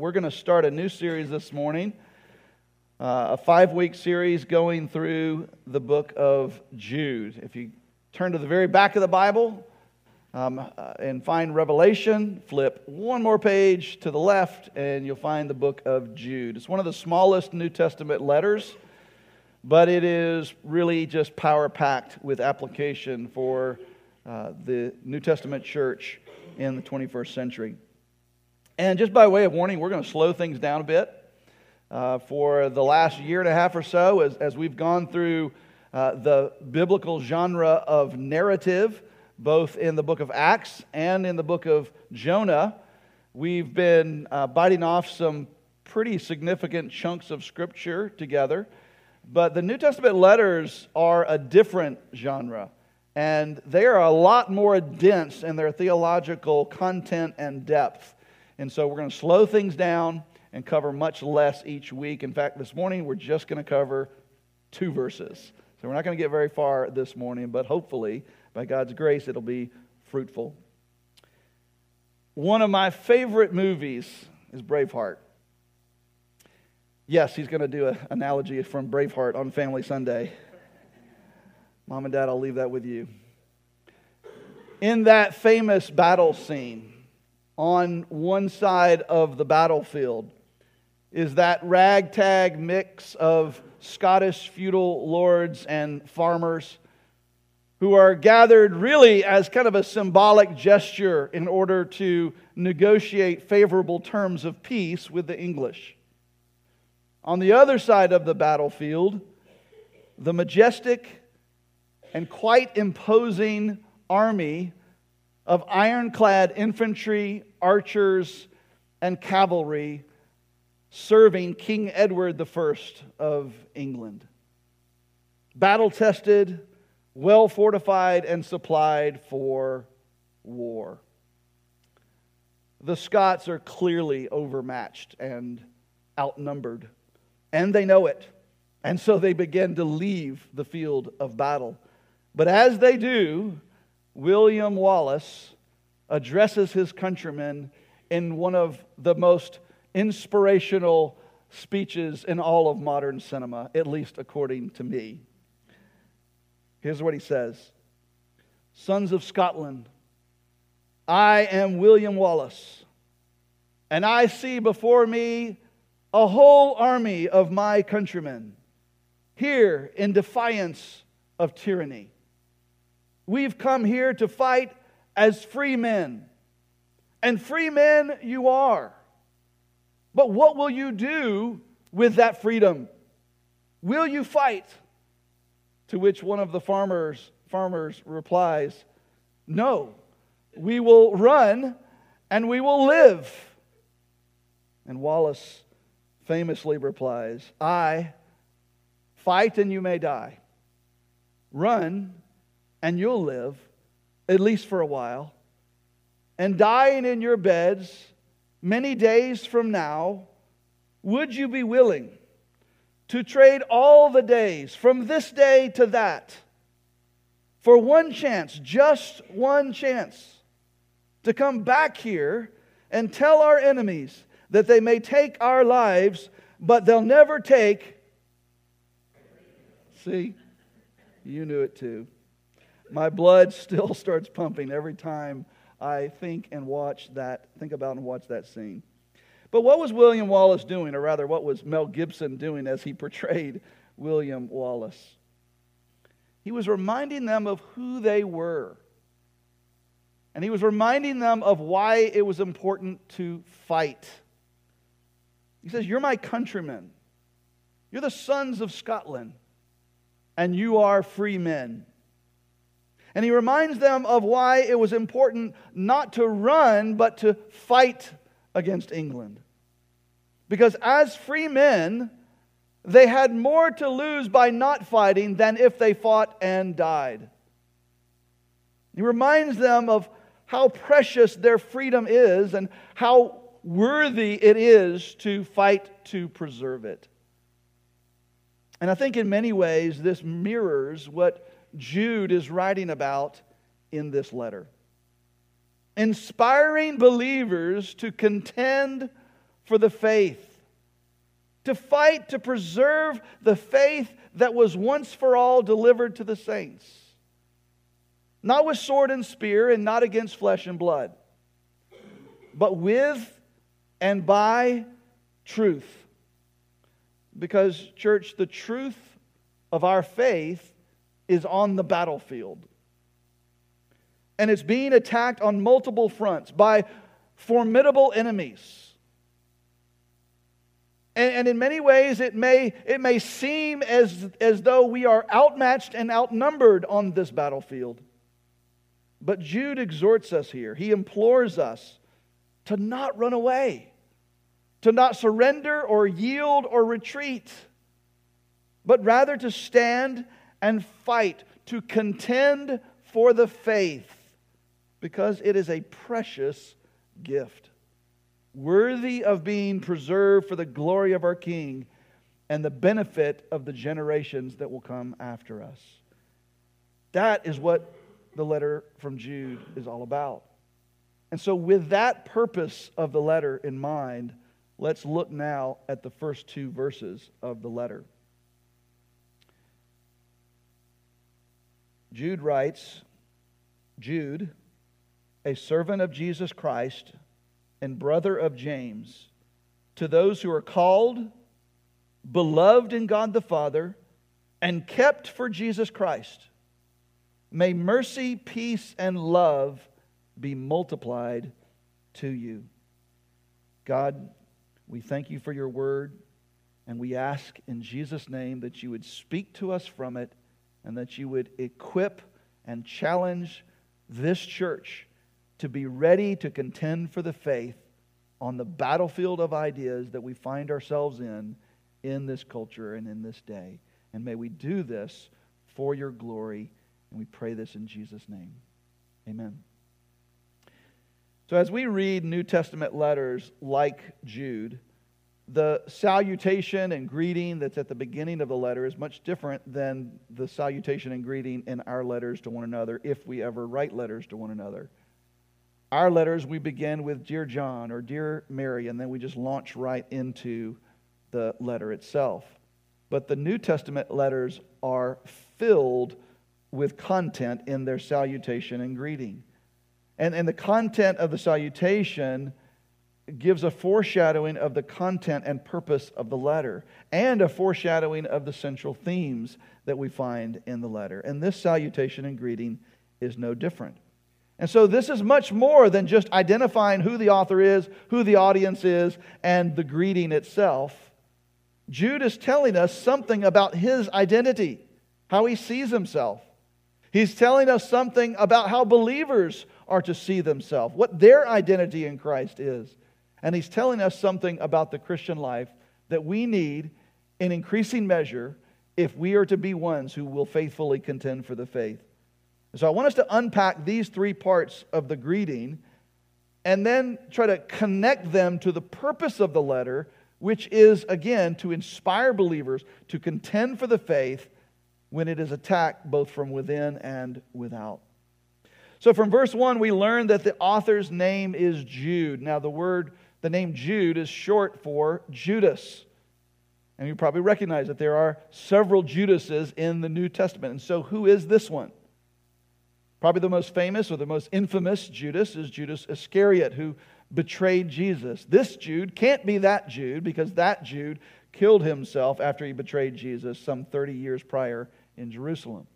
We're going to start a new series this morning, uh, a five week series going through the book of Jude. If you turn to the very back of the Bible um, uh, and find Revelation, flip one more page to the left, and you'll find the book of Jude. It's one of the smallest New Testament letters, but it is really just power packed with application for uh, the New Testament church in the 21st century. And just by way of warning, we're going to slow things down a bit. Uh, for the last year and a half or so, as, as we've gone through uh, the biblical genre of narrative, both in the book of Acts and in the book of Jonah, we've been uh, biting off some pretty significant chunks of scripture together. But the New Testament letters are a different genre, and they are a lot more dense in their theological content and depth. And so we're going to slow things down and cover much less each week. In fact, this morning we're just going to cover two verses. So we're not going to get very far this morning, but hopefully, by God's grace, it'll be fruitful. One of my favorite movies is Braveheart. Yes, he's going to do an analogy from Braveheart on Family Sunday. Mom and Dad, I'll leave that with you. In that famous battle scene, on one side of the battlefield is that ragtag mix of Scottish feudal lords and farmers who are gathered really as kind of a symbolic gesture in order to negotiate favorable terms of peace with the English. On the other side of the battlefield, the majestic and quite imposing army of ironclad infantry, archers, and cavalry serving King Edward I of England. Battle tested, well fortified, and supplied for war. The Scots are clearly overmatched and outnumbered, and they know it. And so they begin to leave the field of battle. But as they do, William Wallace addresses his countrymen in one of the most inspirational speeches in all of modern cinema, at least according to me. Here's what he says Sons of Scotland, I am William Wallace, and I see before me a whole army of my countrymen here in defiance of tyranny. We've come here to fight as free men. And free men you are. But what will you do with that freedom? Will you fight? To which one of the farmers, farmers replies, No, we will run and we will live. And Wallace famously replies, I fight and you may die. Run and you'll live, at least for a while. And dying in your beds many days from now, would you be willing to trade all the days from this day to that for one chance, just one chance, to come back here and tell our enemies that they may take our lives, but they'll never take. See? You knew it too. My blood still starts pumping every time I think and watch that, think about and watch that scene. But what was William Wallace doing, or rather, what was Mel Gibson doing as he portrayed William Wallace? He was reminding them of who they were. And he was reminding them of why it was important to fight. He says, You're my countrymen. You're the sons of Scotland. And you are free men. And he reminds them of why it was important not to run, but to fight against England. Because as free men, they had more to lose by not fighting than if they fought and died. He reminds them of how precious their freedom is and how worthy it is to fight to preserve it. And I think in many ways this mirrors what Jude is writing about in this letter. Inspiring believers to contend for the faith, to fight to preserve the faith that was once for all delivered to the saints. Not with sword and spear and not against flesh and blood, but with and by truth. Because, church, the truth of our faith is on the battlefield. And it's being attacked on multiple fronts by formidable enemies. And, and, in many ways, it may, it may seem as, as though we are outmatched and outnumbered on this battlefield. But Jude exhorts us here. He implores us to not run away, to not surrender or yield or retreat, but rather to stand and fight, to contend for the faith, because it is a precious gift, worthy of being preserved for the glory of our King and the benefit of the generations that will come after us. That is what the letter from Jude is all about. And so, with that purpose of the letter in mind, let's look now at the first two verses of the letter. Jude writes, Jude, a servant of Jesus Christ and brother of James, to those who are called, beloved in God the Father, and kept for Jesus Christ May mercy, peace, and love be multiplied to you. God, we thank you for your word, and we ask in Jesus' name that you would speak to us from it and that you would equip and challenge this church to be ready to contend for the faith on the battlefield of ideas that we find ourselves in in this culture and in this day. And may we do this for your glory and we pray this in Jesus' name. Amen. So, as we read New Testament letters like Jude, the salutation and greeting that's at the beginning of the letter is much different than the salutation and greeting in our letters to one another if we ever write letters to one another. Our letters, we begin with Dear John or Dear Mary, and then we just launch right into the letter itself. But the New Testament letters are filled with content in their salutation and greeting. And, and the content of the salutation gives a foreshadowing of the content and purpose of the letter and a foreshadowing of the central themes that we find in the letter. And this salutation and greeting is no different. And so, this is much more than just identifying who the author is, who the audience is, and the greeting itself. Jude is telling us something about his identity, how he sees himself. He's telling us something about how believers are to see themselves, what their identity in Christ is. And he's telling us something about the Christian life that we need in increasing measure if we are to be ones who will faithfully contend for the faith. So I want us to unpack these three parts of the greeting and then try to connect them to the purpose of the letter, which is, again, to inspire believers to contend for the faith when it is attacked both from within and without. So from verse 1, we learn that the author's name is Jude. Now, the word, the name Jude is short for Judas. And you probably recognize that there are several Judases in the New Testament. And so, who is this one? Probably the most famous or the most infamous Judas is Judas Iscariot, who betrayed Jesus. This Jude can't be that Jude because that Jude killed himself after he betrayed Jesus some 30 years prior in Jerusalem.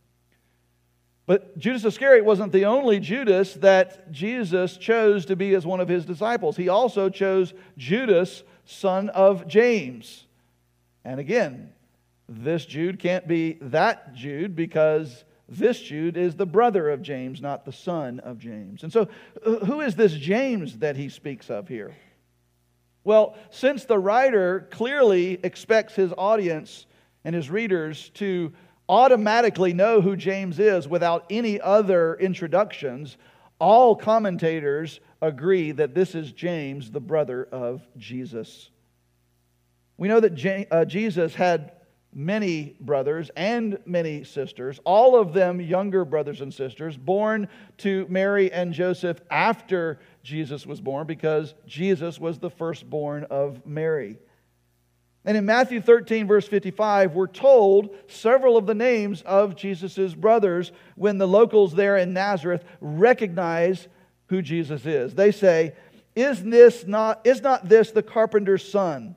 But Judas Iscariot wasn't the only Judas that Jesus chose to be as one of his disciples. He also chose Judas, son of James. And again, this Jude can't be that Jude because this Jude is the brother of James, not the son of James. And so, who is this James that he speaks of here? Well, since the writer clearly expects his audience and his readers to automatically know who James is without any other introductions, all commentators agree that this is James, the brother of Jesus. We know that uh, Jesus had many brothers and many sisters, all of them younger brothers and sisters, born to Mary and Joseph after Jesus was born because Jesus was the firstborn of Mary. And in Matthew 13, verse 55, we're told several of the names of Jesus' brothers when the locals there in Nazareth recognize who Jesus is. They say, Is this not, is not this the carpenter's son?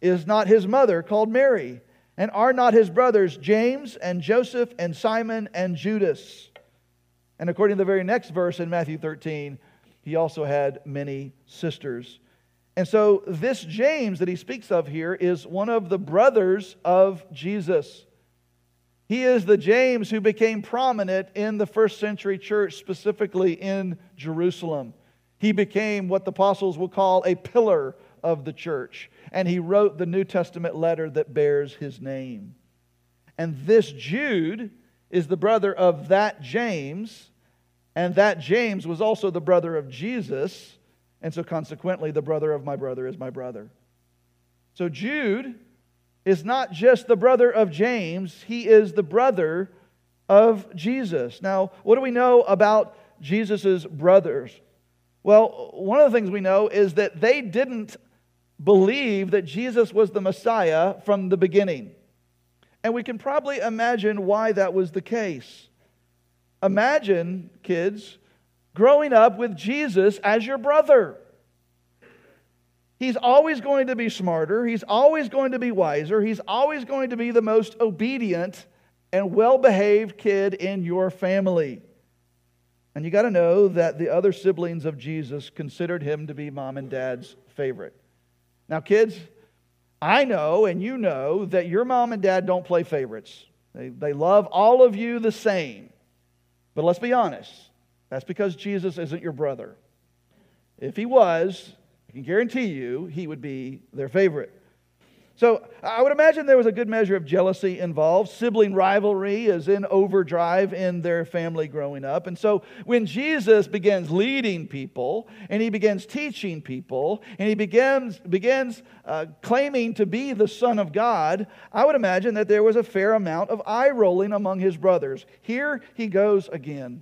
Is not his mother called Mary? And are not his brothers James and Joseph and Simon and Judas? And according to the very next verse in Matthew 13, he also had many sisters. And so, this James that he speaks of here is one of the brothers of Jesus. He is the James who became prominent in the first century church, specifically in Jerusalem. He became what the apostles will call a pillar of the church, and he wrote the New Testament letter that bears his name. And this Jude is the brother of that James, and that James was also the brother of Jesus. And so, consequently, the brother of my brother is my brother. So, Jude is not just the brother of James, he is the brother of Jesus. Now, what do we know about Jesus' brothers? Well, one of the things we know is that they didn't believe that Jesus was the Messiah from the beginning. And we can probably imagine why that was the case. Imagine, kids, growing up with Jesus as your brother. He's always going to be smarter. He's always going to be wiser. He's always going to be the most obedient and well behaved kid in your family. And you got to know that the other siblings of Jesus considered him to be mom and dad's favorite. Now, kids, I know and you know that your mom and dad don't play favorites. They, they love all of you the same. But let's be honest that's because Jesus isn't your brother. If he was, I can guarantee you he would be their favorite. So I would imagine there was a good measure of jealousy involved. Sibling rivalry is in overdrive in their family growing up. And so when Jesus begins leading people and he begins teaching people and he begins, begins uh, claiming to be the Son of God, I would imagine that there was a fair amount of eye rolling among his brothers. Here he goes again.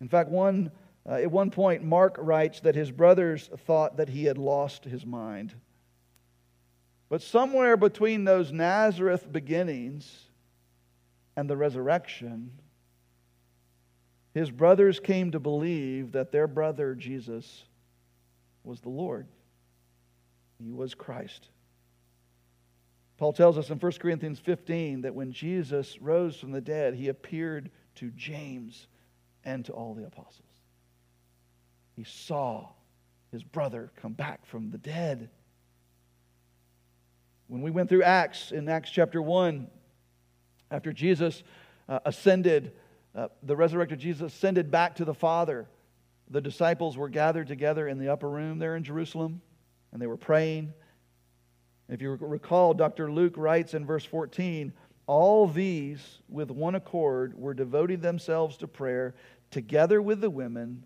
In fact, one, uh, at one point, Mark writes that his brothers thought that he had lost his mind. But somewhere between those Nazareth beginnings and the resurrection, his brothers came to believe that their brother Jesus was the Lord. He was Christ. Paul tells us in 1 Corinthians 15 that when Jesus rose from the dead, he appeared to James and to all the apostles. He saw his brother come back from the dead. When we went through Acts, in Acts chapter 1, after Jesus uh, ascended, uh, the resurrected Jesus ascended back to the Father, the disciples were gathered together in the upper room there in Jerusalem, and they were praying. If you recall, Dr. Luke writes in verse 14, all these, with one accord, were devoting themselves to prayer together with the women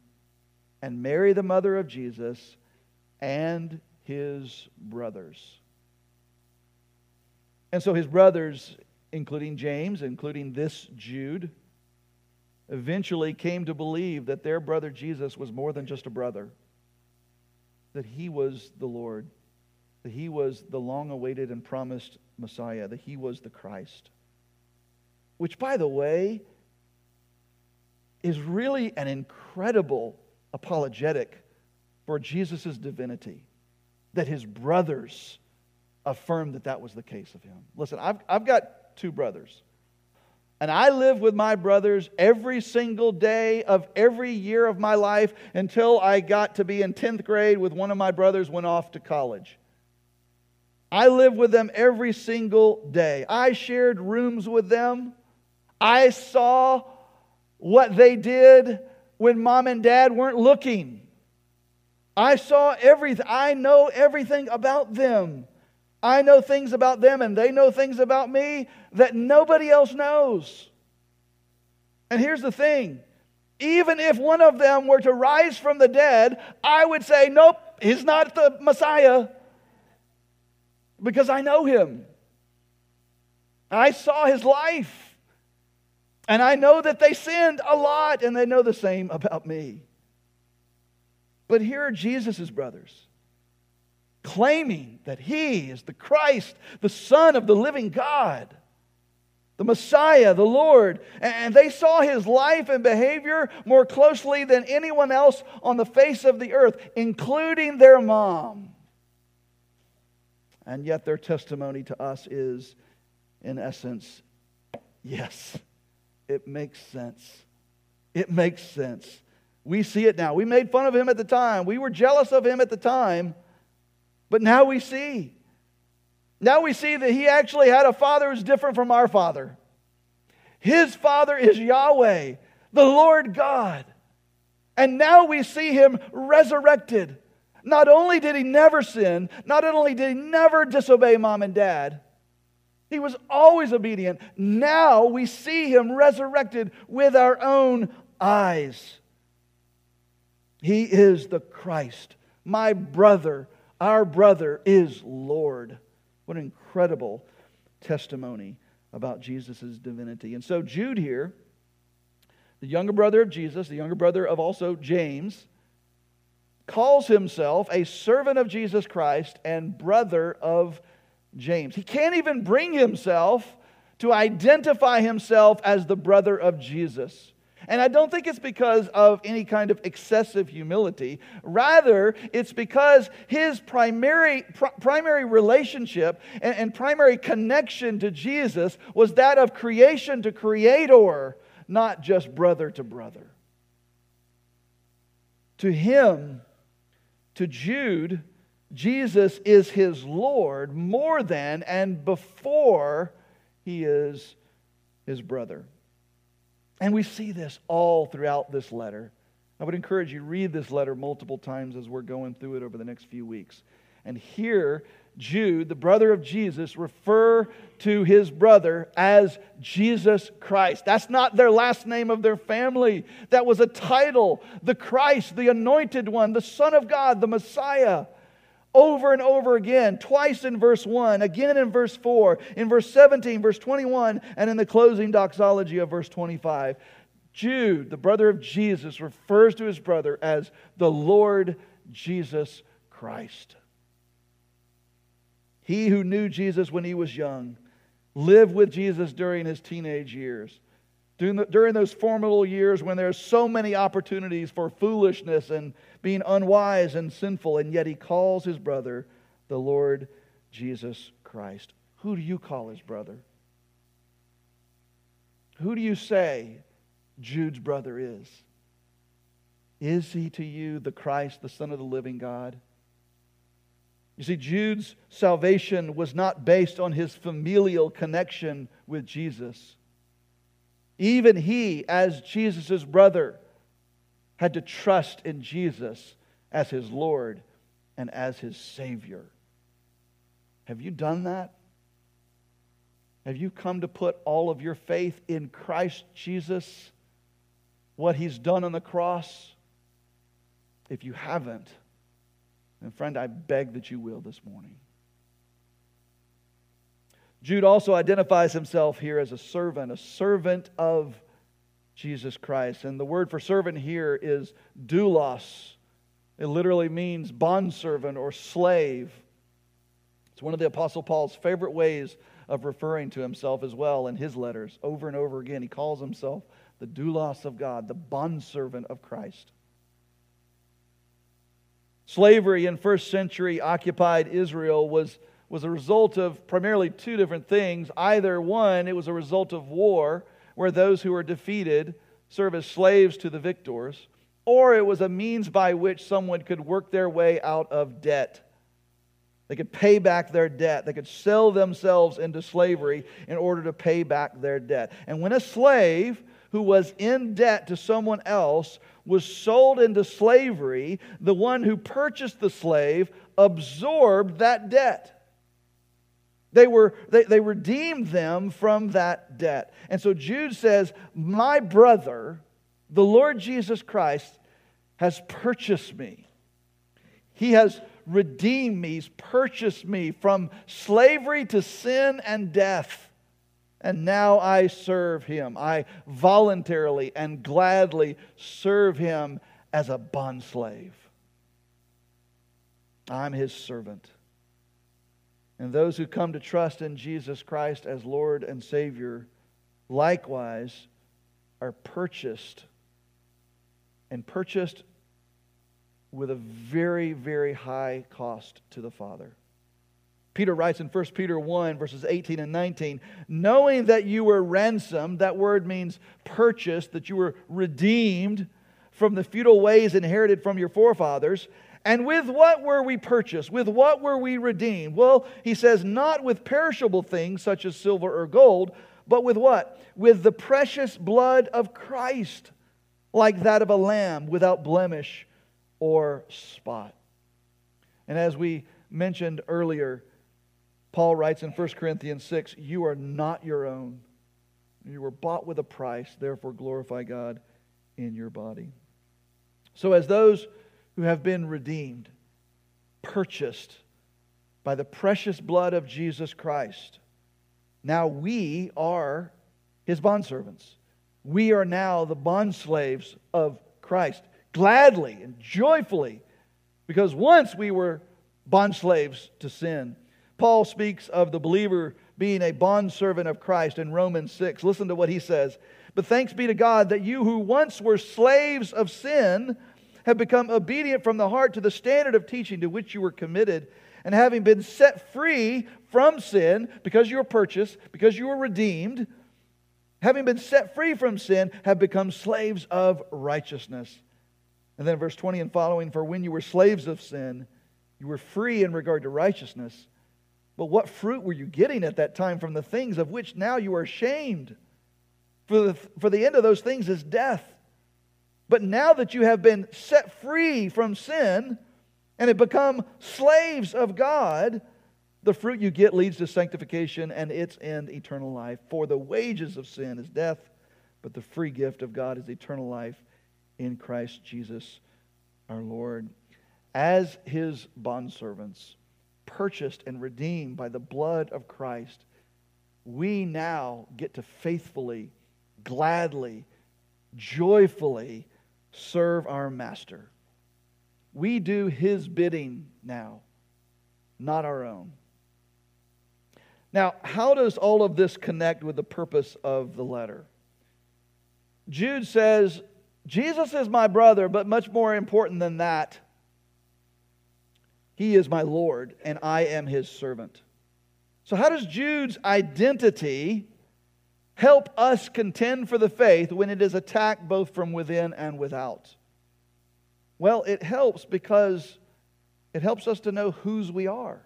and Mary, the mother of Jesus, and his brothers. And so his brothers, including James, including this Jude, eventually came to believe that their brother Jesus was more than just a brother, that he was the Lord, that he was the long awaited and promised Messiah, that he was the Christ. Which, by the way, is really an incredible apologetic for Jesus' divinity, that his brothers affirmed that that was the case of him. Listen, I've, I've got two brothers. And I live with my brothers every single day of every year of my life until I got to be in 10th grade with one of my brothers went off to college. I live with them every single day. I shared rooms with them. I saw what they did when mom and dad weren't looking. I saw everything. I know everything about them. I know things about them, and they know things about me that nobody else knows. And here's the thing even if one of them were to rise from the dead, I would say, Nope, he's not the Messiah because I know him. I saw his life. And I know that they sinned a lot, and they know the same about me. But here are Jesus' brothers claiming that he is the Christ, the Son of the living God, the Messiah, the Lord. And they saw his life and behavior more closely than anyone else on the face of the earth, including their mom. And yet their testimony to us is, in essence, yes, it makes sense. It makes sense. We see it now. We made fun of him at the time. We were jealous of him at the time. But now we see. Now we see that he actually had a father who's different from our father. His father is Yahweh, the Lord God. And now we see him resurrected. Not only did he never sin, not only did he never disobey mom and dad, he was always obedient. Now we see him resurrected with our own eyes. He is the Christ. My brother, our brother, is Lord. What an incredible testimony about Jesus' divinity. And so, Jude here, the younger brother of Jesus, the younger brother of also James, calls himself a servant of Jesus Christ and brother of James. He can't even bring himself to identify himself as the brother of Jesus. And I don't think it's because of any kind of excessive humility. Rather, it's because his primary, pr- primary relationship and, and primary connection to Jesus was that of creation to creator, not just brother to brother. To him, to Jude, Jesus is his Lord more than and before he is his brother. And we see this all throughout this letter. I would encourage you read this letter multiple times as we're going through it over the next few weeks. And here, Jude, the brother of Jesus, refer to his brother as Jesus Christ. That's not their last name of their family. That was a title. The Christ, the anointed one, the Son of God, the Messiah over and over again, twice in verse 1, again in verse 4, in verse 17, verse 21, and in the closing doxology of verse 25. Jude, the brother of Jesus, refers to his brother as the Lord Jesus Christ. He who knew Jesus when he was young, lived with Jesus during his teenage years, during, those formidable years when there's so many opportunities for foolishness and being unwise and sinful, and yet he calls his brother the Lord Jesus Christ. Who do you call his brother? Who do you say Jude's brother is? Is he to you the Christ, the Son of the living God? You see, Jude's salvation was not based on his familial connection with Jesus. Even he, as Jesus' brother, had to trust in Jesus as his Lord and as his Savior. Have you done that? Have you come to put all of your faith in Christ Jesus, what he's done on the cross? If you haven't, then friend, I beg that you will this morning. Jude also identifies himself here as a servant, a servant of Jesus Christ. And the word for servant here is doulos. It literally means bondservant or slave. It's one of the Apostle Paul's favorite ways of referring to himself as well in his letters. Over and over again, he calls himself the doulos of God, the bondservant of Christ. Slavery in first century occupied Israel was, was a result of primarily two different things. Either one, it was a result of war where those who were defeated serve as slaves to the victors, or it was a means by which someone could work their way out of debt. They could pay back their debt. They could sell themselves into slavery in order to pay back their debt. And when a slave who was in debt to someone else was sold into slavery, the one who purchased the slave absorbed that debt. They, were, they, they redeemed them from that debt. And so Jude says, My brother, the Lord Jesus Christ, has purchased me. He has redeemed me, He's purchased me from slavery to sin and death. and now I serve him. I voluntarily and gladly serve him as a bondslave. I'm his servant. And those who come to trust in Jesus Christ as Lord and Savior likewise are purchased and purchased with a very, very high cost to the Father. Peter writes in 1 Peter 1, verses 18 and 19, knowing that you were ransomed, that word means purchased, that you were redeemed from the futile ways inherited from your forefathers. And with what were we purchased? With what were we redeemed? Well, he says, not with perishable things such as silver or gold, but with what? With the precious blood of Christ, like that of a lamb without blemish or spot. And as we mentioned earlier, Paul writes in 1 Corinthians 6 You are not your own. You were bought with a price, therefore glorify God in your body. So, as those who have been redeemed, purchased by the precious blood of Jesus Christ, now we are his bondservants. We are now the bondslaves of Christ, gladly and joyfully, because once we were bondslaves to sin. Paul speaks of the believer being a bondservant of Christ in Romans 6. Listen to what he says. But thanks be to God that you who once were slaves of sin have become obedient from the heart to the standard of teaching to which you were committed. And having been set free from sin because you were purchased, because you were redeemed, having been set free from sin, have become slaves of righteousness. And then verse 20 and following, for when you were slaves of sin, you were free in regard to righteousness. But what fruit were you getting at that time from the things of which now you are ashamed? For the, for the end of those things is death. But now that you have been set free from sin and have become slaves of God, the fruit you get leads to sanctification and its end, eternal life. For the wages of sin is death, but the free gift of God is eternal life in Christ Jesus our Lord. As his bondservants, purchased and redeemed by the blood of Christ, we now get to faithfully, gladly, joyfully serve our Master. We do His bidding now, not our own. Now, how does all of this connect with the purpose of the letter? Jude says, Jesus is my brother, but much more important than that, he is my Lord, and I am his servant. So, how does Jude's identity help us contend for the faith when it is attacked both from within and without? Well, it helps because it helps us to know whose we are,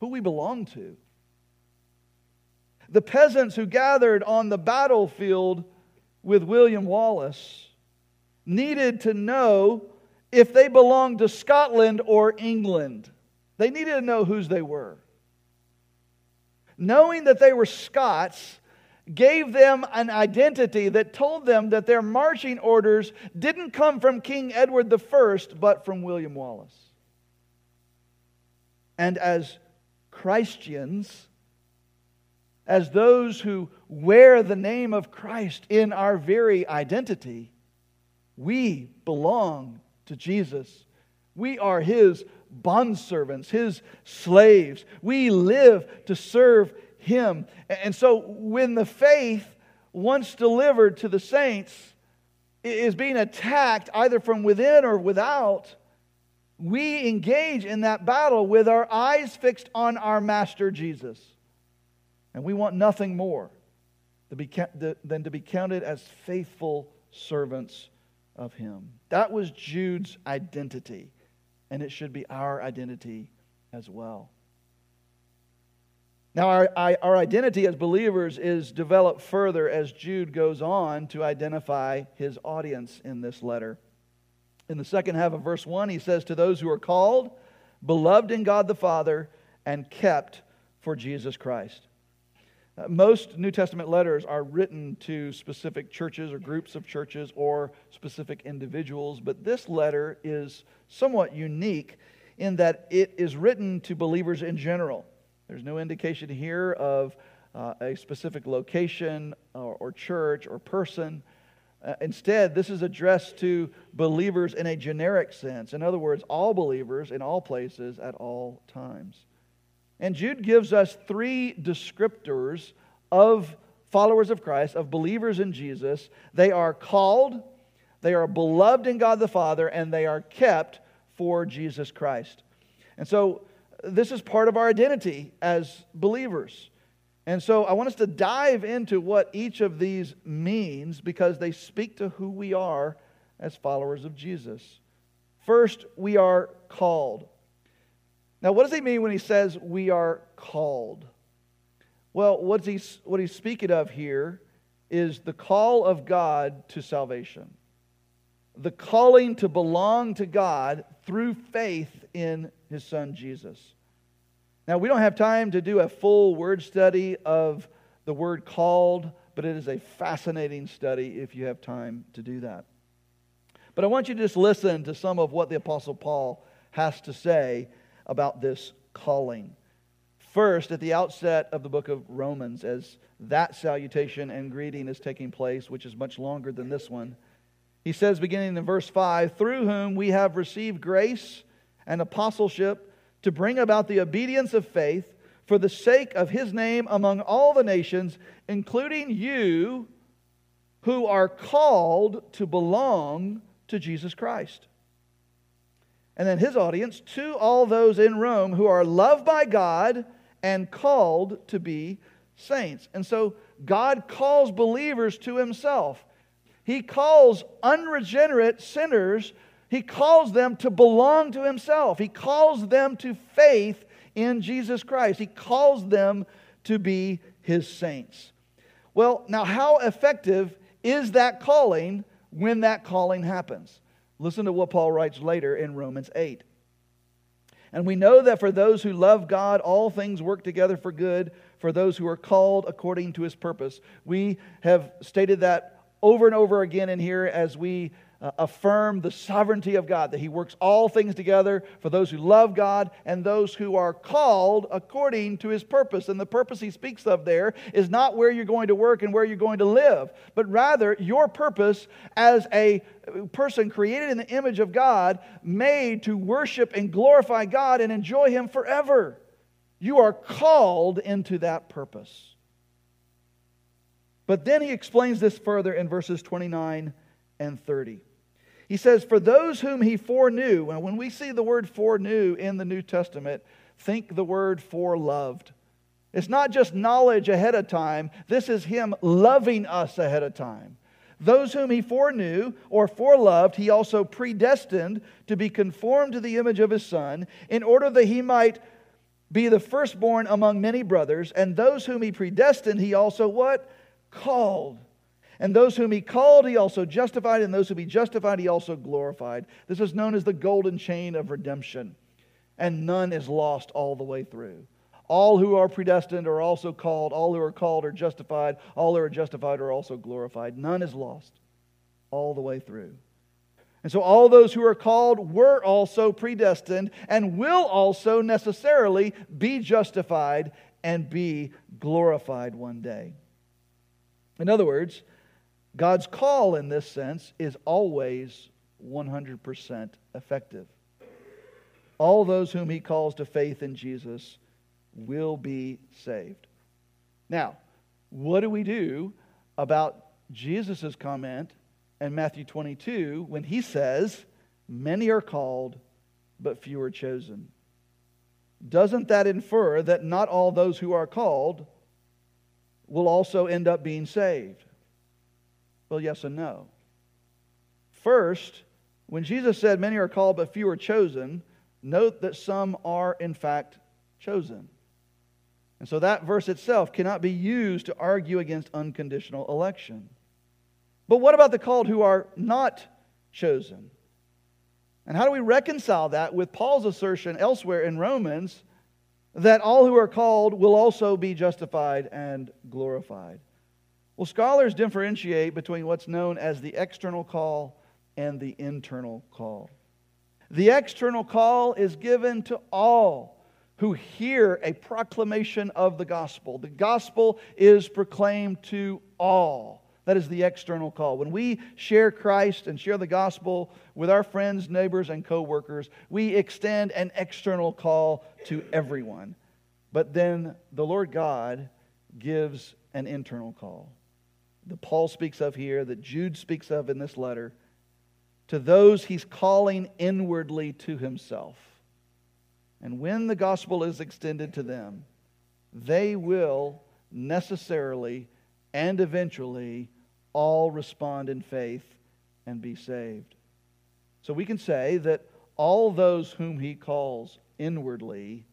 who we belong to. The peasants who gathered on the battlefield with William Wallace needed to know if they belonged to Scotland or England. They needed to know whose they were. Knowing that they were Scots gave them an identity that told them that their marching orders didn't come from King Edward I, but from William Wallace. And as Christians, as those who wear the name of Christ in our very identity, we belong to Jesus. We are his bondservants, his slaves. We live to serve him. And so when the faith, once delivered to the saints, is being attacked either from within or without, we engage in that battle with our eyes fixed on our Master Jesus. And we want nothing more than to be counted as faithful servants of him. That was Jude's identity, and it should be our identity as well. Now, our, our identity as believers is developed further as Jude goes on to identify his audience in this letter. In the second half of verse 1, he says, To those who are called, beloved in God the Father, and kept for Jesus Christ. Uh, most New Testament letters are written to specific churches or groups of churches or specific individuals, but this letter is somewhat unique in that it is written to believers in general. There's no indication here of uh, a specific location or, or, church or person. Uh, instead, this is addressed to believers in a generic sense. In other words, all believers in all places at all times. And Jude gives us three descriptors of followers of Christ, of believers in Jesus. They are called, they are beloved in God the Father, and they are kept for Jesus Christ. And so, this is part of our identity as believers. And so, I want us to dive into what each of these means because they speak to who we are as followers of Jesus. First, we are called. Now, what does he mean when he says we are called? Well, what's he, what he's speaking of here is the call of God to salvation, the calling to belong to God through faith in his son Jesus. Now, we don't have time to do a full word study of the word called, but it is a fascinating study if you have time to do that. But I want you to just listen to some of what the Apostle Paul has to say about this calling. First, at the outset of the book of Romans, as that salutation and greeting is taking place, which is much longer than this one, he says, beginning in verse 5, through whom we have received grace and apostleship to bring about the obedience of faith for the sake of his name among all the nations, including you who are called to belong to Jesus Christ. And then his audience, to all those in Rome who are loved by God and called to be saints. And so God calls believers to himself. He calls unregenerate sinners, he calls them to belong to himself. He calls them to faith in Jesus Christ. He calls them to be his saints. Well, now, how effective is that calling when that calling happens? Listen to what Paul writes later in Romans 8. And we know that for those who love God, all things work together for good for those who are called according to his purpose. We have stated that over and over again in here as we uh, affirm the sovereignty of God, that He works all things together for those who love God and those who are called according to His purpose. And the purpose He speaks of there is not where you're going to work and where you're going to live, but rather your purpose as a person created in the image of God, made to worship and glorify God and enjoy Him forever. You are called into that purpose. But then he explains this further in verses 29 and 30. He says, For those whom he foreknew, and when we see the word foreknew in the New Testament, think the word foreloved. It's not just knowledge ahead of time, this is him loving us ahead of time. Those whom he foreknew or foreloved, he also predestined to be conformed to the image of his Son, in order that he might be the firstborn among many brothers. And those whom he predestined, he also what? Called. And those whom he called, he also justified, and those whom he justified, he also glorified. This is known as the golden chain of redemption. And none is lost all the way through. All who are predestined are also called. All who are called are justified. All who are justified are also glorified. None is lost all the way through. And so, all those who are called were also predestined and will also necessarily be justified and be glorified one day. In other words, God's call in this sense is always 100% effective. All those whom he calls to faith in Jesus will be saved. Now, what do we do about Jesus' comment in Matthew 22 when he says, Many are called, but few are chosen? Doesn't that infer that not all those who are called will also end up being saved? Well, yes and no. First, when Jesus said, Many are called, but few are chosen, note that some are, in fact, chosen. And so that verse itself cannot be used to argue against unconditional election. But what about the called who are not chosen? And how do we reconcile that with Paul's assertion elsewhere in Romans that all who are called will also be justified and glorified? Well, scholars differentiate between what's known as the external call and the internal call. The external call is given to all who hear a proclamation of the gospel. The gospel is proclaimed to all. That is the external call. When we share Christ and share the gospel with our friends, neighbors, and coworkers, we extend an external call to everyone. But then the Lord God gives an internal call. That Paul speaks of here, that Jude speaks of in this letter, to those he's calling inwardly to himself. And when the gospel is extended to them, they will necessarily and eventually all respond in faith and be saved. So we can say that all those whom he calls inwardly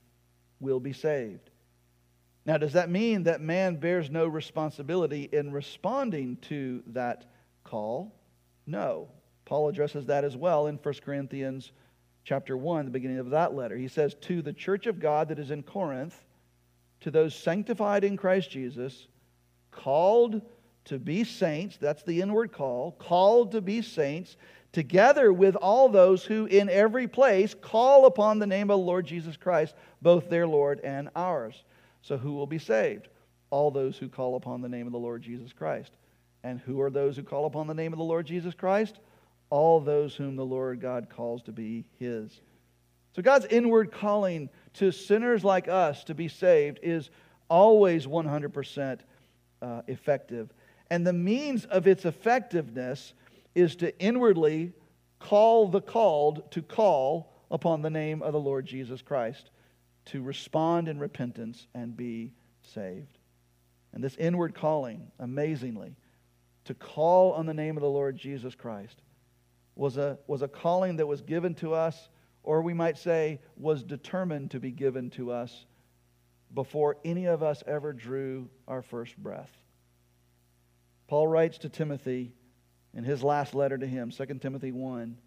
will be saved. Now, does that mean that man bears no responsibility in responding to that call? No. Paul addresses that as well in 1 Corinthians chapter 1, the beginning of that letter. He says, To the church of God that is in Corinth, to those sanctified in Christ Jesus, called to be saints, that's the inward call, called to be saints, together with all those who in every place call upon the name of the Lord Jesus Christ, both their Lord and ours. So who will be saved? All those who call upon the name of the Lord Jesus Christ. And who are those who call upon the name of the Lord Jesus Christ? All those whom the Lord God calls to be his. So God's inward calling to sinners like us to be saved is always 100% uh, effective. And the means of its effectiveness is to inwardly call the called to call upon the name of the Lord Jesus Christ, to respond in repentance and be saved. And this inward calling, amazingly, to call on the name of the Lord Jesus Christ, was a, was a calling that was given to us, or we might say, was determined to be given to us before any of us ever drew our first breath. Paul writes to Timothy in his last letter to him, 2 Timothy 1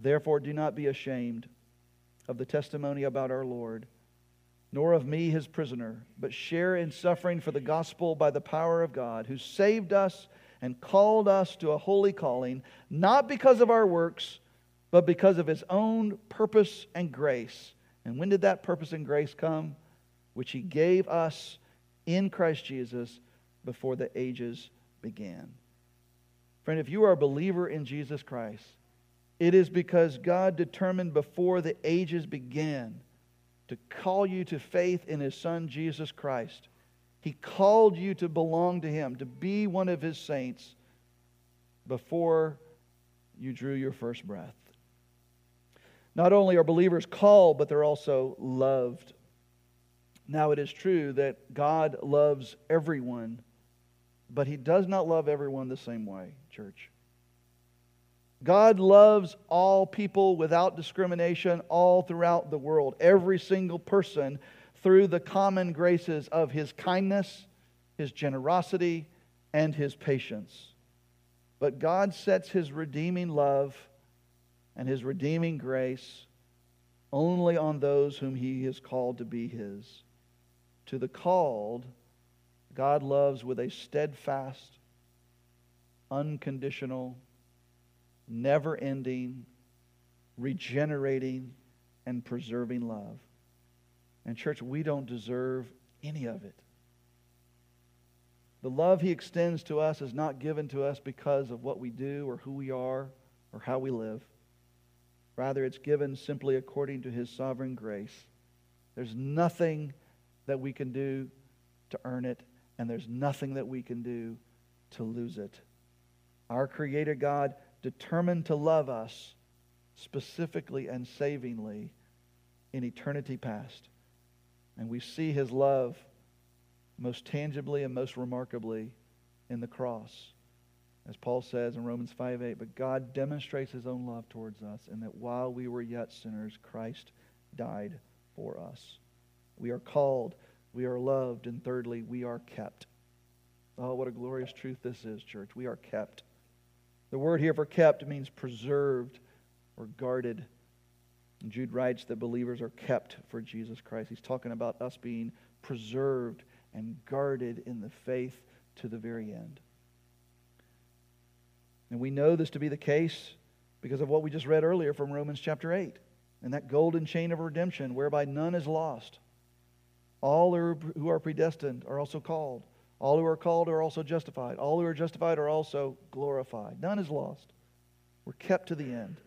Therefore, do not be ashamed of the testimony about our Lord, nor of me, his prisoner, but share in suffering for the gospel by the power of God, who saved us and called us to a holy calling, not because of our works, but because of his own purpose and grace. And when did that purpose and grace come? Which he gave us in Christ Jesus before the ages began. Friend, if you are a believer in Jesus Christ, it is because God determined before the ages began to call you to faith in His Son, Jesus Christ. He called you to belong to Him, to be one of His saints before you drew your first breath. Not only are believers called, but they're also loved. Now, it is true that God loves everyone but he does not love everyone the same way, church. God loves all people without discrimination all throughout the world, every single person through the common graces of his kindness, his generosity, and his patience. But God sets his redeeming love and his redeeming grace only on those whom he has called to be his. To the called, God loves with a steadfast, unconditional, never ending, regenerating, and preserving love. And, church, we don't deserve any of it. The love he extends to us is not given to us because of what we do or who we are or how we live. Rather, it's given simply according to his sovereign grace. There's nothing that we can do to earn it and there's nothing that we can do to lose it. Our Creator God determined to love us specifically and savingly in eternity past. And we see his love most tangibly and most remarkably in the cross. As Paul says in Romans 5 8, but God demonstrates his own love towards us, and that while we were yet sinners, Christ died for us. We are called we are loved, and thirdly, we are kept. Oh, what a glorious truth this is, church. We are kept. The word here for kept means preserved or guarded. Jude writes that believers are kept for Jesus Christ. He's talking about us being preserved and guarded in the faith to the very end. And we know this to be the case because of what we just read earlier from Romans chapter 8 and that golden chain of redemption whereby none is lost All who are predestined are also called. All who are called are also justified. All who are justified are also glorified. None is lost. We're kept to the end.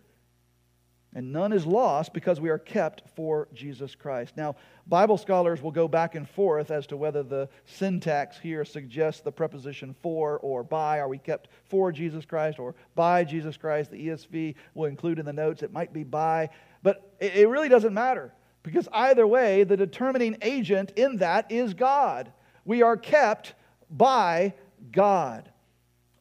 And none is lost because we are kept for Jesus Christ. Now, Bible scholars will go back and forth as to whether the syntax here suggests the preposition for or by. Are we kept for Jesus Christ or by Jesus Christ? The ESV will include in the notes it might be by. But it really doesn't matter because either way, the determining agent in that is God. We are kept by God.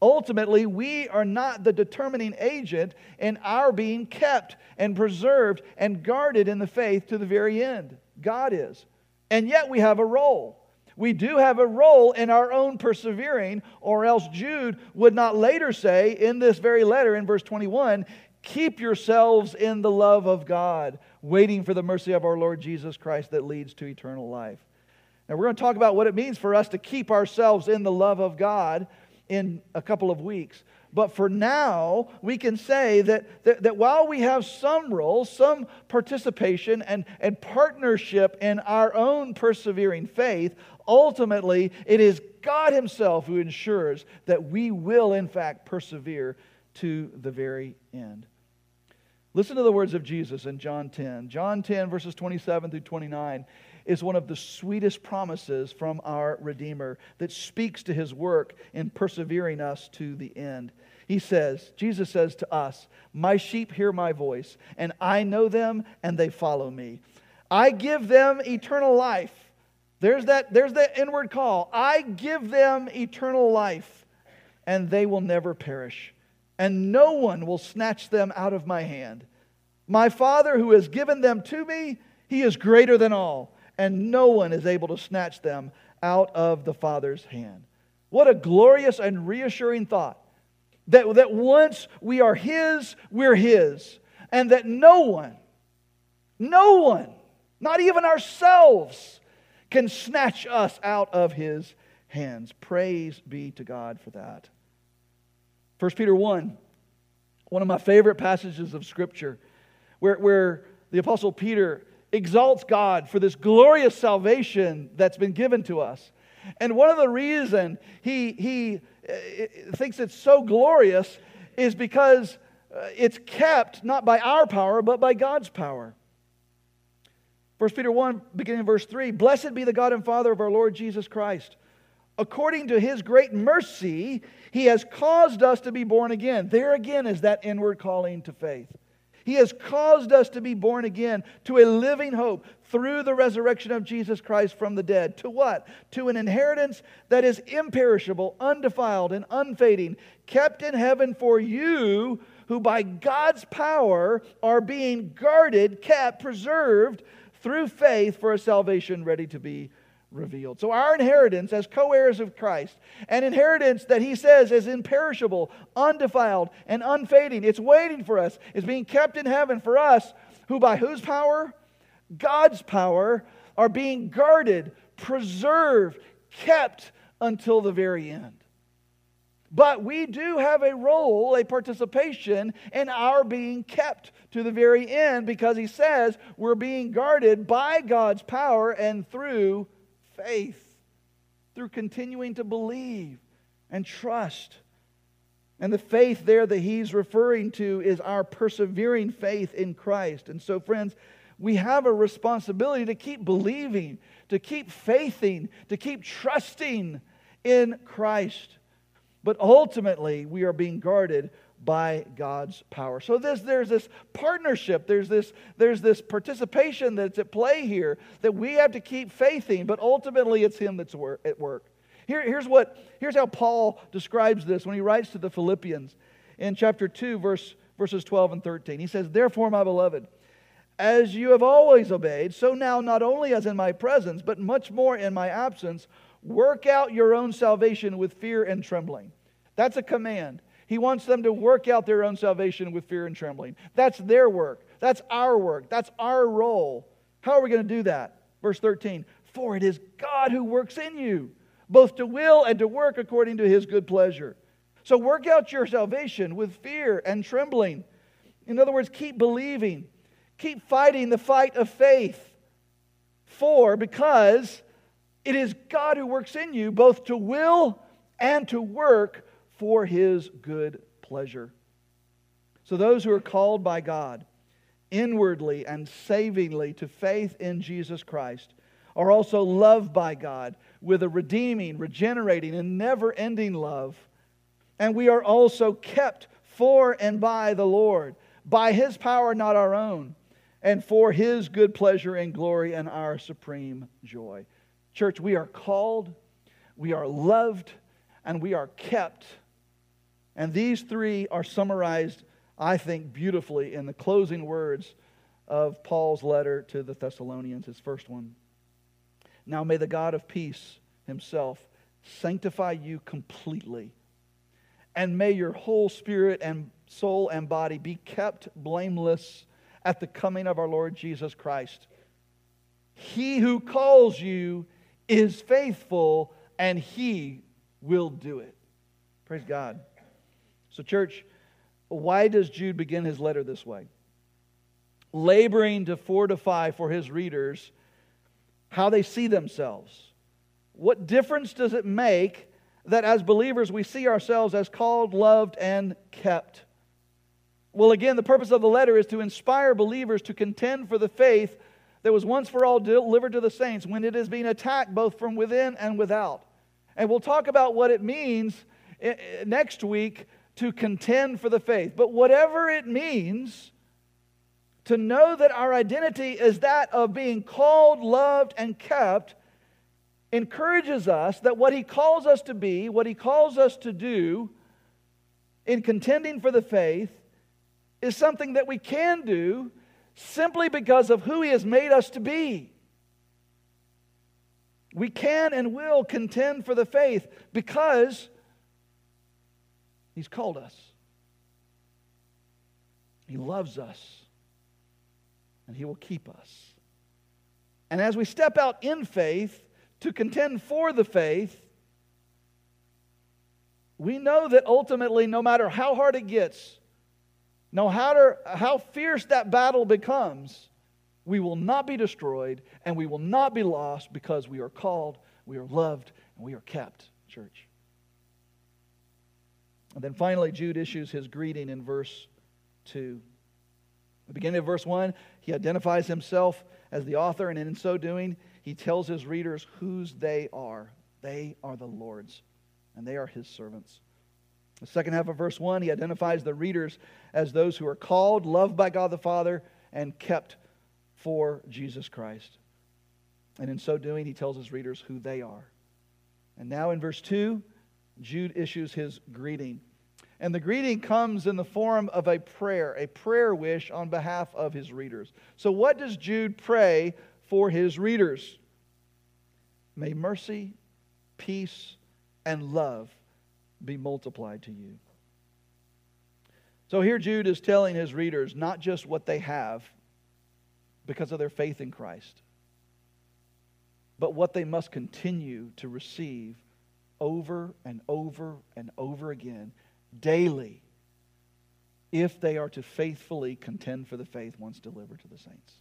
Ultimately, we are not the determining agent in our being kept and preserved and guarded in the faith to the very end. God is. And yet we have a role. We do have a role in our own persevering, or else Jude would not later say in this very letter in verse 21 keep yourselves in the love of God, waiting for the mercy of our Lord Jesus Christ that leads to eternal life. Now, we're going to talk about what it means for us to keep ourselves in the love of God in a couple of weeks. But for now, we can say that, that, that, while we have some role, some participation, and, and partnership in our own persevering faith, ultimately it is God Himself who ensures that we will, in fact, persevere to the very end. Listen to the words of Jesus in John 10. John 10, verses 27 through 29 is one of the sweetest promises from our Redeemer that speaks to his work in persevering us to the end. He says, Jesus says to us, My sheep hear my voice, and I know them, and they follow me. I give them eternal life. There's that, there's that inward call. I give them eternal life, and they will never perish, and no one will snatch them out of my hand. My Father, who has given them to me, he is greater than all and no one is able to snatch them out of the Father's hand. What a glorious and reassuring thought that, that once we are His, we're His, and that no one, no one, not even ourselves, can snatch us out of His hands. Praise be to God for that. 1 Peter 1, one of my favorite passages of Scripture, where, where the Apostle Peter exalts God for this glorious salvation that's been given to us. And one of the reasons he, he uh, thinks it's so glorious is because uh, it's kept not by our power, but by God's power. 1 Peter 1, beginning in verse 3 Blessed be the God and Father of our Lord Jesus Christ. According to his great mercy, he has caused us to be born again. There again is that inward calling to faith. He has caused us to be born again to a living hope through the resurrection of Jesus Christ from the dead. To what? To an inheritance that is imperishable, undefiled, and unfading, kept in heaven for you, who by God's power are being guarded, kept, preserved through faith for a salvation ready to be revealed. So, our inheritance as co heirs of Christ, an inheritance that he says is imperishable, undefiled, and unfading, it's waiting for us, is being kept in heaven for us, who by whose power? God's power, are being guarded, preserved, kept until the very end. But we do have a role, a participation in our being kept to the very end because he says we're being guarded by God's power and through faith, through continuing to believe and trust. And the faith there that he's referring to is our persevering faith in Christ. And so, friends, we have a responsibility to keep believing, to keep faithing, to keep trusting in Christ. But ultimately, we are being guarded by God's power. So this, there's this partnership, there's this, there's this participation that's at play here that we have to keep faithing, but ultimately it's Him that's at work. Here, here's, what, here's how Paul describes this when he writes to the Philippians in chapter 2, verse, verses 12 and 13. He says, Therefore, my beloved, as you have always obeyed, so now, not only as in my presence, but much more in my absence, work out your own salvation with fear and trembling. That's a command. He wants them to work out their own salvation with fear and trembling. That's their work. That's our work. That's our role. How are we going to do that? Verse 13 For it is God who works in you, both to will and to work according to his good pleasure. So work out your salvation with fear and trembling. In other words, keep believing, keep fighting the fight of faith. For, because It is God who works in you both to will and to work for his good pleasure. So, those who are called by God inwardly and savingly to faith in Jesus Christ are also loved by God with a redeeming, regenerating, and never ending love. And we are also kept for and by the Lord, by his power, not our own, and for his good pleasure and glory and our supreme joy. Church, we are called, we are loved, and we are kept. And these three are summarized, I think, beautifully in the closing words of Paul's letter to the Thessalonians, his first one. Now may the God of peace himself sanctify you completely, and may your whole spirit and soul and body be kept blameless at the coming of our Lord Jesus Christ. He who calls you is faithful, and he will do it. Praise God. So, church, why does Jude begin his letter this way? Laboring to fortify for his readers how they see themselves. What difference does it make that as believers we see ourselves as called, loved, and kept? Well, again, the purpose of the letter is to inspire believers to contend for the faith that was once for all delivered to the saints when it is being attacked both from within and without. And we'll talk about what it means eh, eh, next week to contend for the faith. But whatever it means, to know that our identity is that of being called, loved, and kept encourages us that what he calls us to be, what he calls us to do in contending for the faith, is something that we can do simply because of who he has made us to be. We can and will contend for the faith because he's called us. He loves us and He will keep us. And as we step out in faith to contend for the faith, we know that ultimately, no matter how hard it gets, no matter how fierce that battle becomes, we will not be destroyed and we will not be lost because we are called, we are loved, and we are kept, church. And then finally, Jude issues his greeting in verse 2. The beginning of verse 1, he identifies himself as the author, and in so doing, he tells his readers whose they are. They are the Lord's, and they are his servants. The second half of verse 1, he identifies the readers as those who are called, loved by God the Father, and kept for Jesus Christ. And in so doing, he tells his readers who they are. And now in verse 2, Jude issues his greeting. And the greeting comes in the form of a prayer, a prayer wish on behalf of his readers. So, what does Jude pray for his readers? May mercy, peace, and love be multiplied to you. So, here Jude is telling his readers not just what they have because of their faith in Christ, but what they must continue to receive over and over and over again daily if they are to faithfully contend for the faith once delivered to the saints.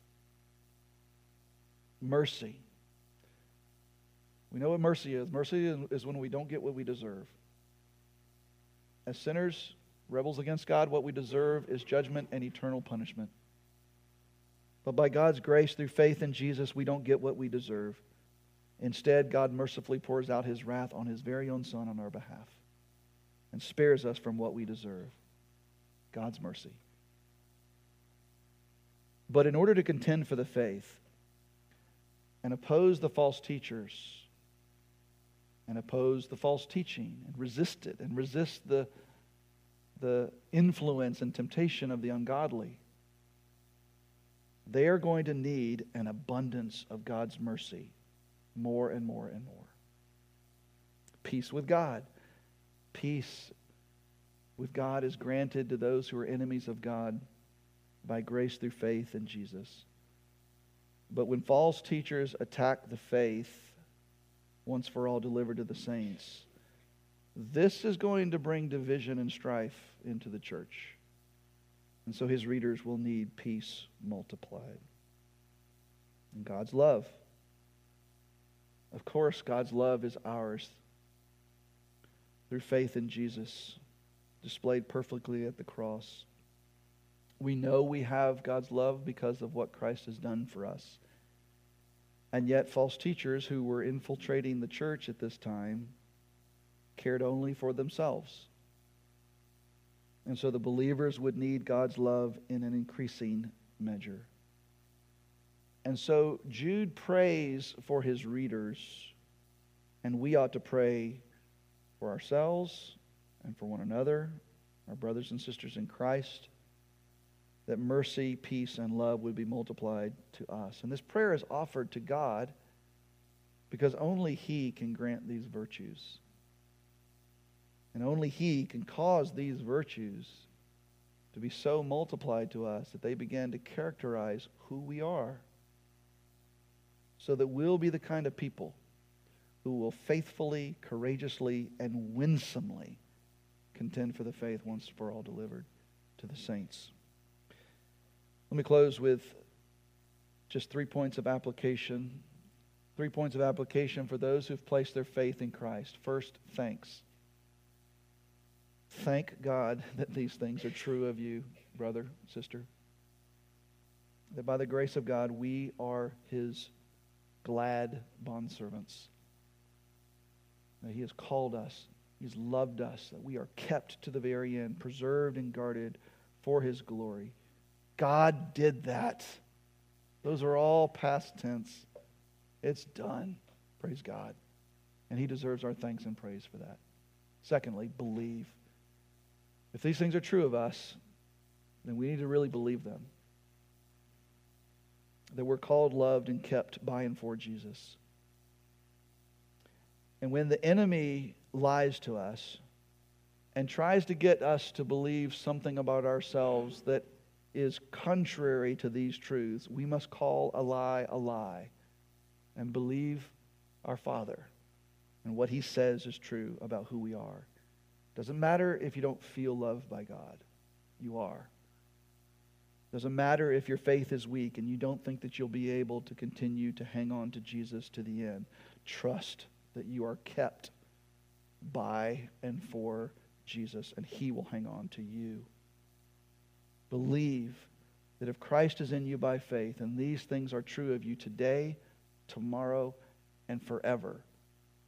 Mercy. We know what mercy is. Mercy is when we don't get what we deserve. As sinners, rebels against God, what we deserve is judgment and eternal punishment. But by God's grace, through faith in Jesus, we don't get what we deserve. Instead, God mercifully pours out his wrath on his very own Son on our behalf and spares us from what we deserve God's mercy. But in order to contend for the faith and oppose the false teachers and oppose the false teaching and resist it and resist the, the influence and temptation of the ungodly, they are going to need an abundance of God's mercy more and more and more. Peace with God Peace with God is granted to those who are enemies of God by grace through faith in Jesus. But when false teachers attack the faith, once for all delivered to the saints, this is going to bring division and strife into the church. And so his readers will need peace multiplied. And God's love Of course, God's love is ours through faith in Jesus, displayed perfectly at the cross. We know we have God's love because of what Christ has done for us. And yet, false teachers who were infiltrating the church at this time cared only for themselves. And so the believers would need God's love in an increasing measure. And so Jude prays for his readers, and we ought to pray for ourselves and for one another, our brothers and sisters in Christ, that mercy, peace, and love would be multiplied to us. And this prayer is offered to God because only He can grant these virtues. And only He can cause these virtues to be so multiplied to us that they begin to characterize who we are so that we'll be the kind of people who will faithfully, courageously, and winsomely contend for the faith once for all delivered to the saints. Let me close with just three points of application. Three points of application for those who've placed their faith in Christ. First, thanks. Thank God that these things are true of you, brother, sister. That by the grace of God, we are His glad bondservants. That He has called us, He's loved us, that we are kept to the very end, preserved and guarded for His glory. God did that. Those are all past tense. It's done. Praise God. And He deserves our thanks and praise for that. Secondly, believe. If these things are true of us, then we need to really believe them that we're called, loved, and kept by and for Jesus. And when the enemy lies to us and tries to get us to believe something about ourselves that is contrary to these truths, we must call a lie a lie and believe our Father and what He says is true about who we are. Doesn't matter if you don't feel loved by God, you are. Doesn't matter if your faith is weak and you don't think that you'll be able to continue to hang on to Jesus to the end. Trust that you are kept by and for Jesus, and he will hang on to you. Believe that if Christ is in you by faith, and these things are true of you today, tomorrow, and forever,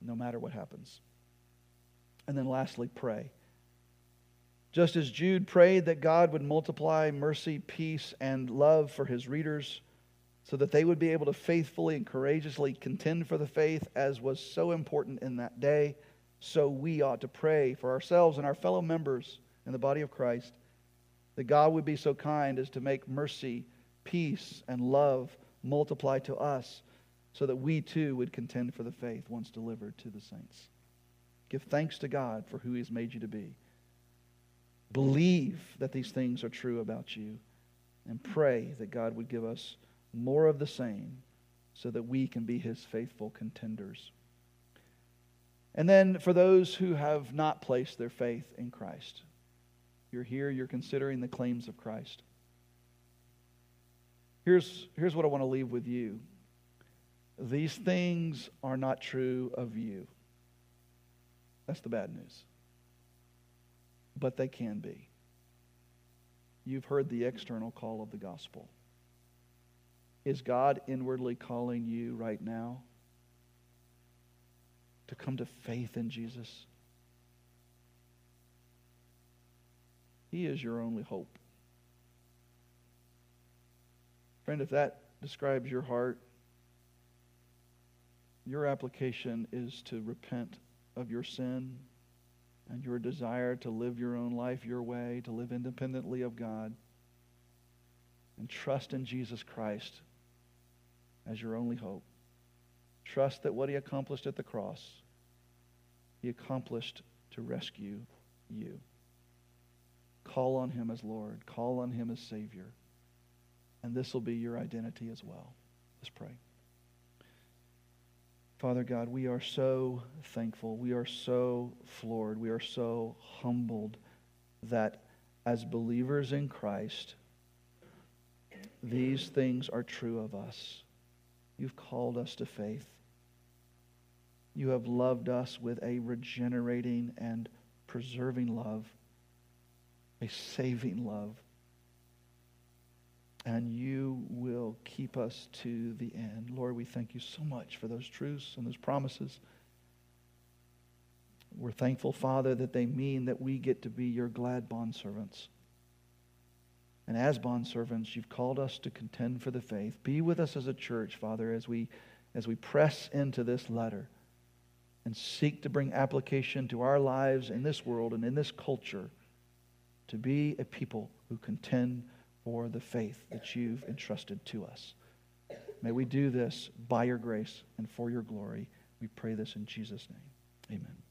no matter what happens. And then lastly, pray. Just as Jude prayed that God would multiply mercy, peace, and love for his readers so that they would be able to faithfully and courageously contend for the faith as was so important in that day, so we ought to pray for ourselves and our fellow members in the body of Christ that God would be so kind as to make mercy, peace, and love multiply to us so that we too would contend for the faith once delivered to the saints. Give thanks to God for who He's made you to be. Believe that these things are true about you and pray that God would give us more of the same so that we can be his faithful contenders. And then for those who have not placed their faith in Christ, you're here, you're considering the claims of Christ. Here's, here's what I want to leave with you these things are not true of you. That's the bad news but they can be. You've heard the external call of the gospel. Is God inwardly calling you right now to come to faith in Jesus? He is your only hope. Friend, if that describes your heart, your application is to repent of your sin and your desire to live your own life your way, to live independently of God, and trust in Jesus Christ as your only hope. Trust that what he accomplished at the cross, he accomplished to rescue you. Call on him as Lord, call on him as Savior, and this will be your identity as well. Let's pray. Father God, we are so thankful. We are so floored. We are so humbled that as believers in Christ, these things are true of us. You've called us to faith. you have loved us with a regenerating and preserving love, a saving love. And you will keep us to the end. Lord, we thank you so much for those truths and those promises. We're thankful, Father, that they mean that we get to be your glad bondservants. And as bondservants, you've called us to contend for the faith. Be with us as a church, Father, as we, as we press into this letter and seek to bring application to our lives in this world and in this culture to be a people who contend for the faith that you've entrusted to us. May we do this by your grace and for your glory. We pray this in Jesus' name. Amen.